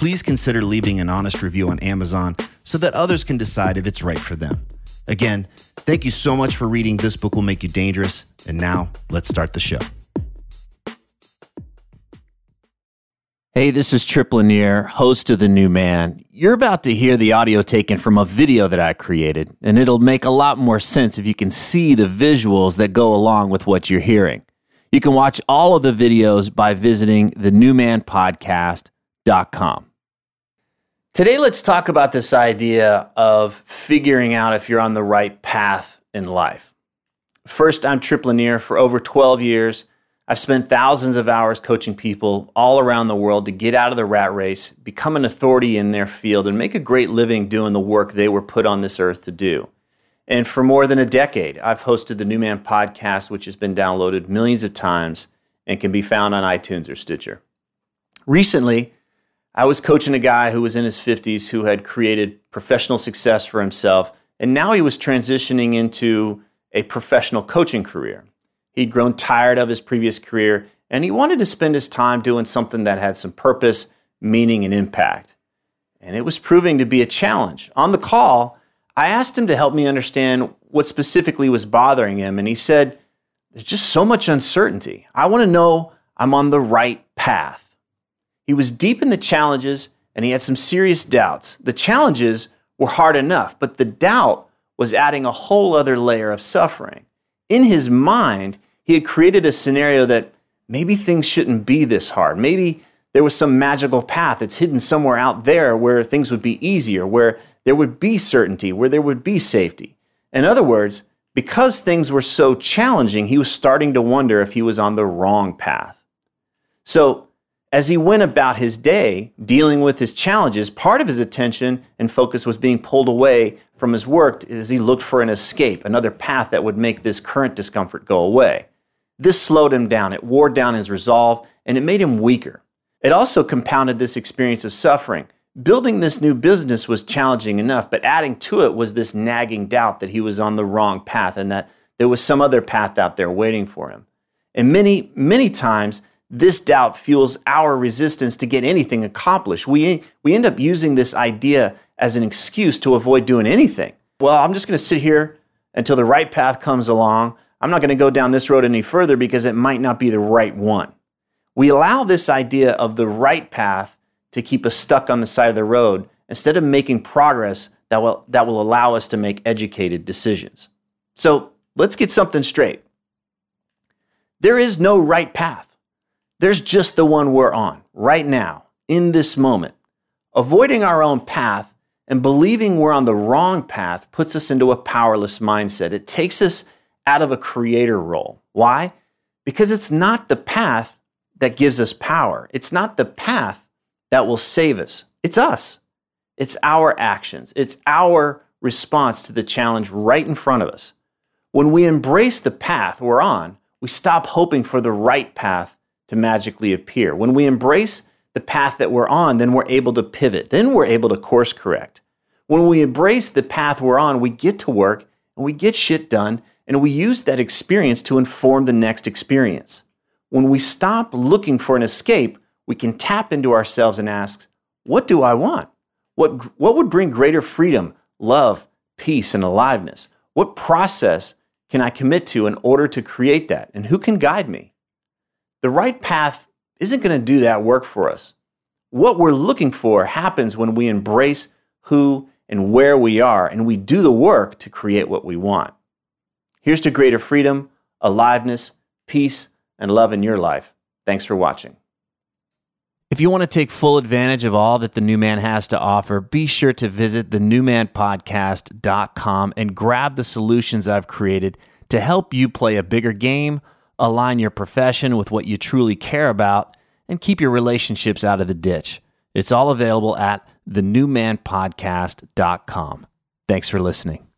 please consider leaving an honest review on Amazon so that others can decide if it's right for them. Again, thank you so much for reading This Book Will Make You Dangerous. And now, let's start the show. Hey, this is Tripp Lanier, host of The New Man. You're about to hear the audio taken from a video that I created, and it'll make a lot more sense if you can see the visuals that go along with what you're hearing. You can watch all of the videos by visiting thenewmanpodcast.com. Today, let's talk about this idea of figuring out if you're on the right path in life. First, I'm Tripp Lanier. For over 12 years, I've spent thousands of hours coaching people all around the world to get out of the rat race, become an authority in their field, and make a great living doing the work they were put on this earth to do. And for more than a decade, I've hosted the New Man podcast, which has been downloaded millions of times and can be found on iTunes or Stitcher. Recently, I was coaching a guy who was in his 50s who had created professional success for himself, and now he was transitioning into a professional coaching career. He'd grown tired of his previous career, and he wanted to spend his time doing something that had some purpose, meaning, and impact. And it was proving to be a challenge. On the call, I asked him to help me understand what specifically was bothering him, and he said, There's just so much uncertainty. I want to know I'm on the right path. He was deep in the challenges and he had some serious doubts. The challenges were hard enough, but the doubt was adding a whole other layer of suffering. In his mind, he had created a scenario that maybe things shouldn't be this hard. Maybe there was some magical path that's hidden somewhere out there where things would be easier, where there would be certainty, where there would be safety. In other words, because things were so challenging, he was starting to wonder if he was on the wrong path. So, as he went about his day dealing with his challenges, part of his attention and focus was being pulled away from his work as he looked for an escape, another path that would make this current discomfort go away. This slowed him down, it wore down his resolve, and it made him weaker. It also compounded this experience of suffering. Building this new business was challenging enough, but adding to it was this nagging doubt that he was on the wrong path and that there was some other path out there waiting for him. And many, many times, this doubt fuels our resistance to get anything accomplished. We, we end up using this idea as an excuse to avoid doing anything. Well, I'm just going to sit here until the right path comes along. I'm not going to go down this road any further because it might not be the right one. We allow this idea of the right path to keep us stuck on the side of the road instead of making progress that will, that will allow us to make educated decisions. So let's get something straight. There is no right path. There's just the one we're on right now, in this moment. Avoiding our own path and believing we're on the wrong path puts us into a powerless mindset. It takes us out of a creator role. Why? Because it's not the path that gives us power. It's not the path that will save us. It's us. It's our actions. It's our response to the challenge right in front of us. When we embrace the path we're on, we stop hoping for the right path to magically appear. When we embrace the path that we're on, then we're able to pivot. Then we're able to course correct. When we embrace the path we're on, we get to work and we get shit done and we use that experience to inform the next experience. When we stop looking for an escape, we can tap into ourselves and ask, What do I want? What, what would bring greater freedom, love, peace, and aliveness? What process can I commit to in order to create that? And who can guide me? The right path isn't going to do that work for us. what we're looking for happens when we embrace who and where we are and we do the work to create what we want. Here's to greater freedom, aliveness, peace, and love in your life. Thanks for watching. If you want to take full advantage of all that the new man has to offer, be sure to visit thenewmanpodcast.com and grab the solutions I've created to help you play a bigger game, align your profession with what you truly care about, and keep your relationships out of the ditch. It's all available at thenewmanpodcast.com. Thanks for listening.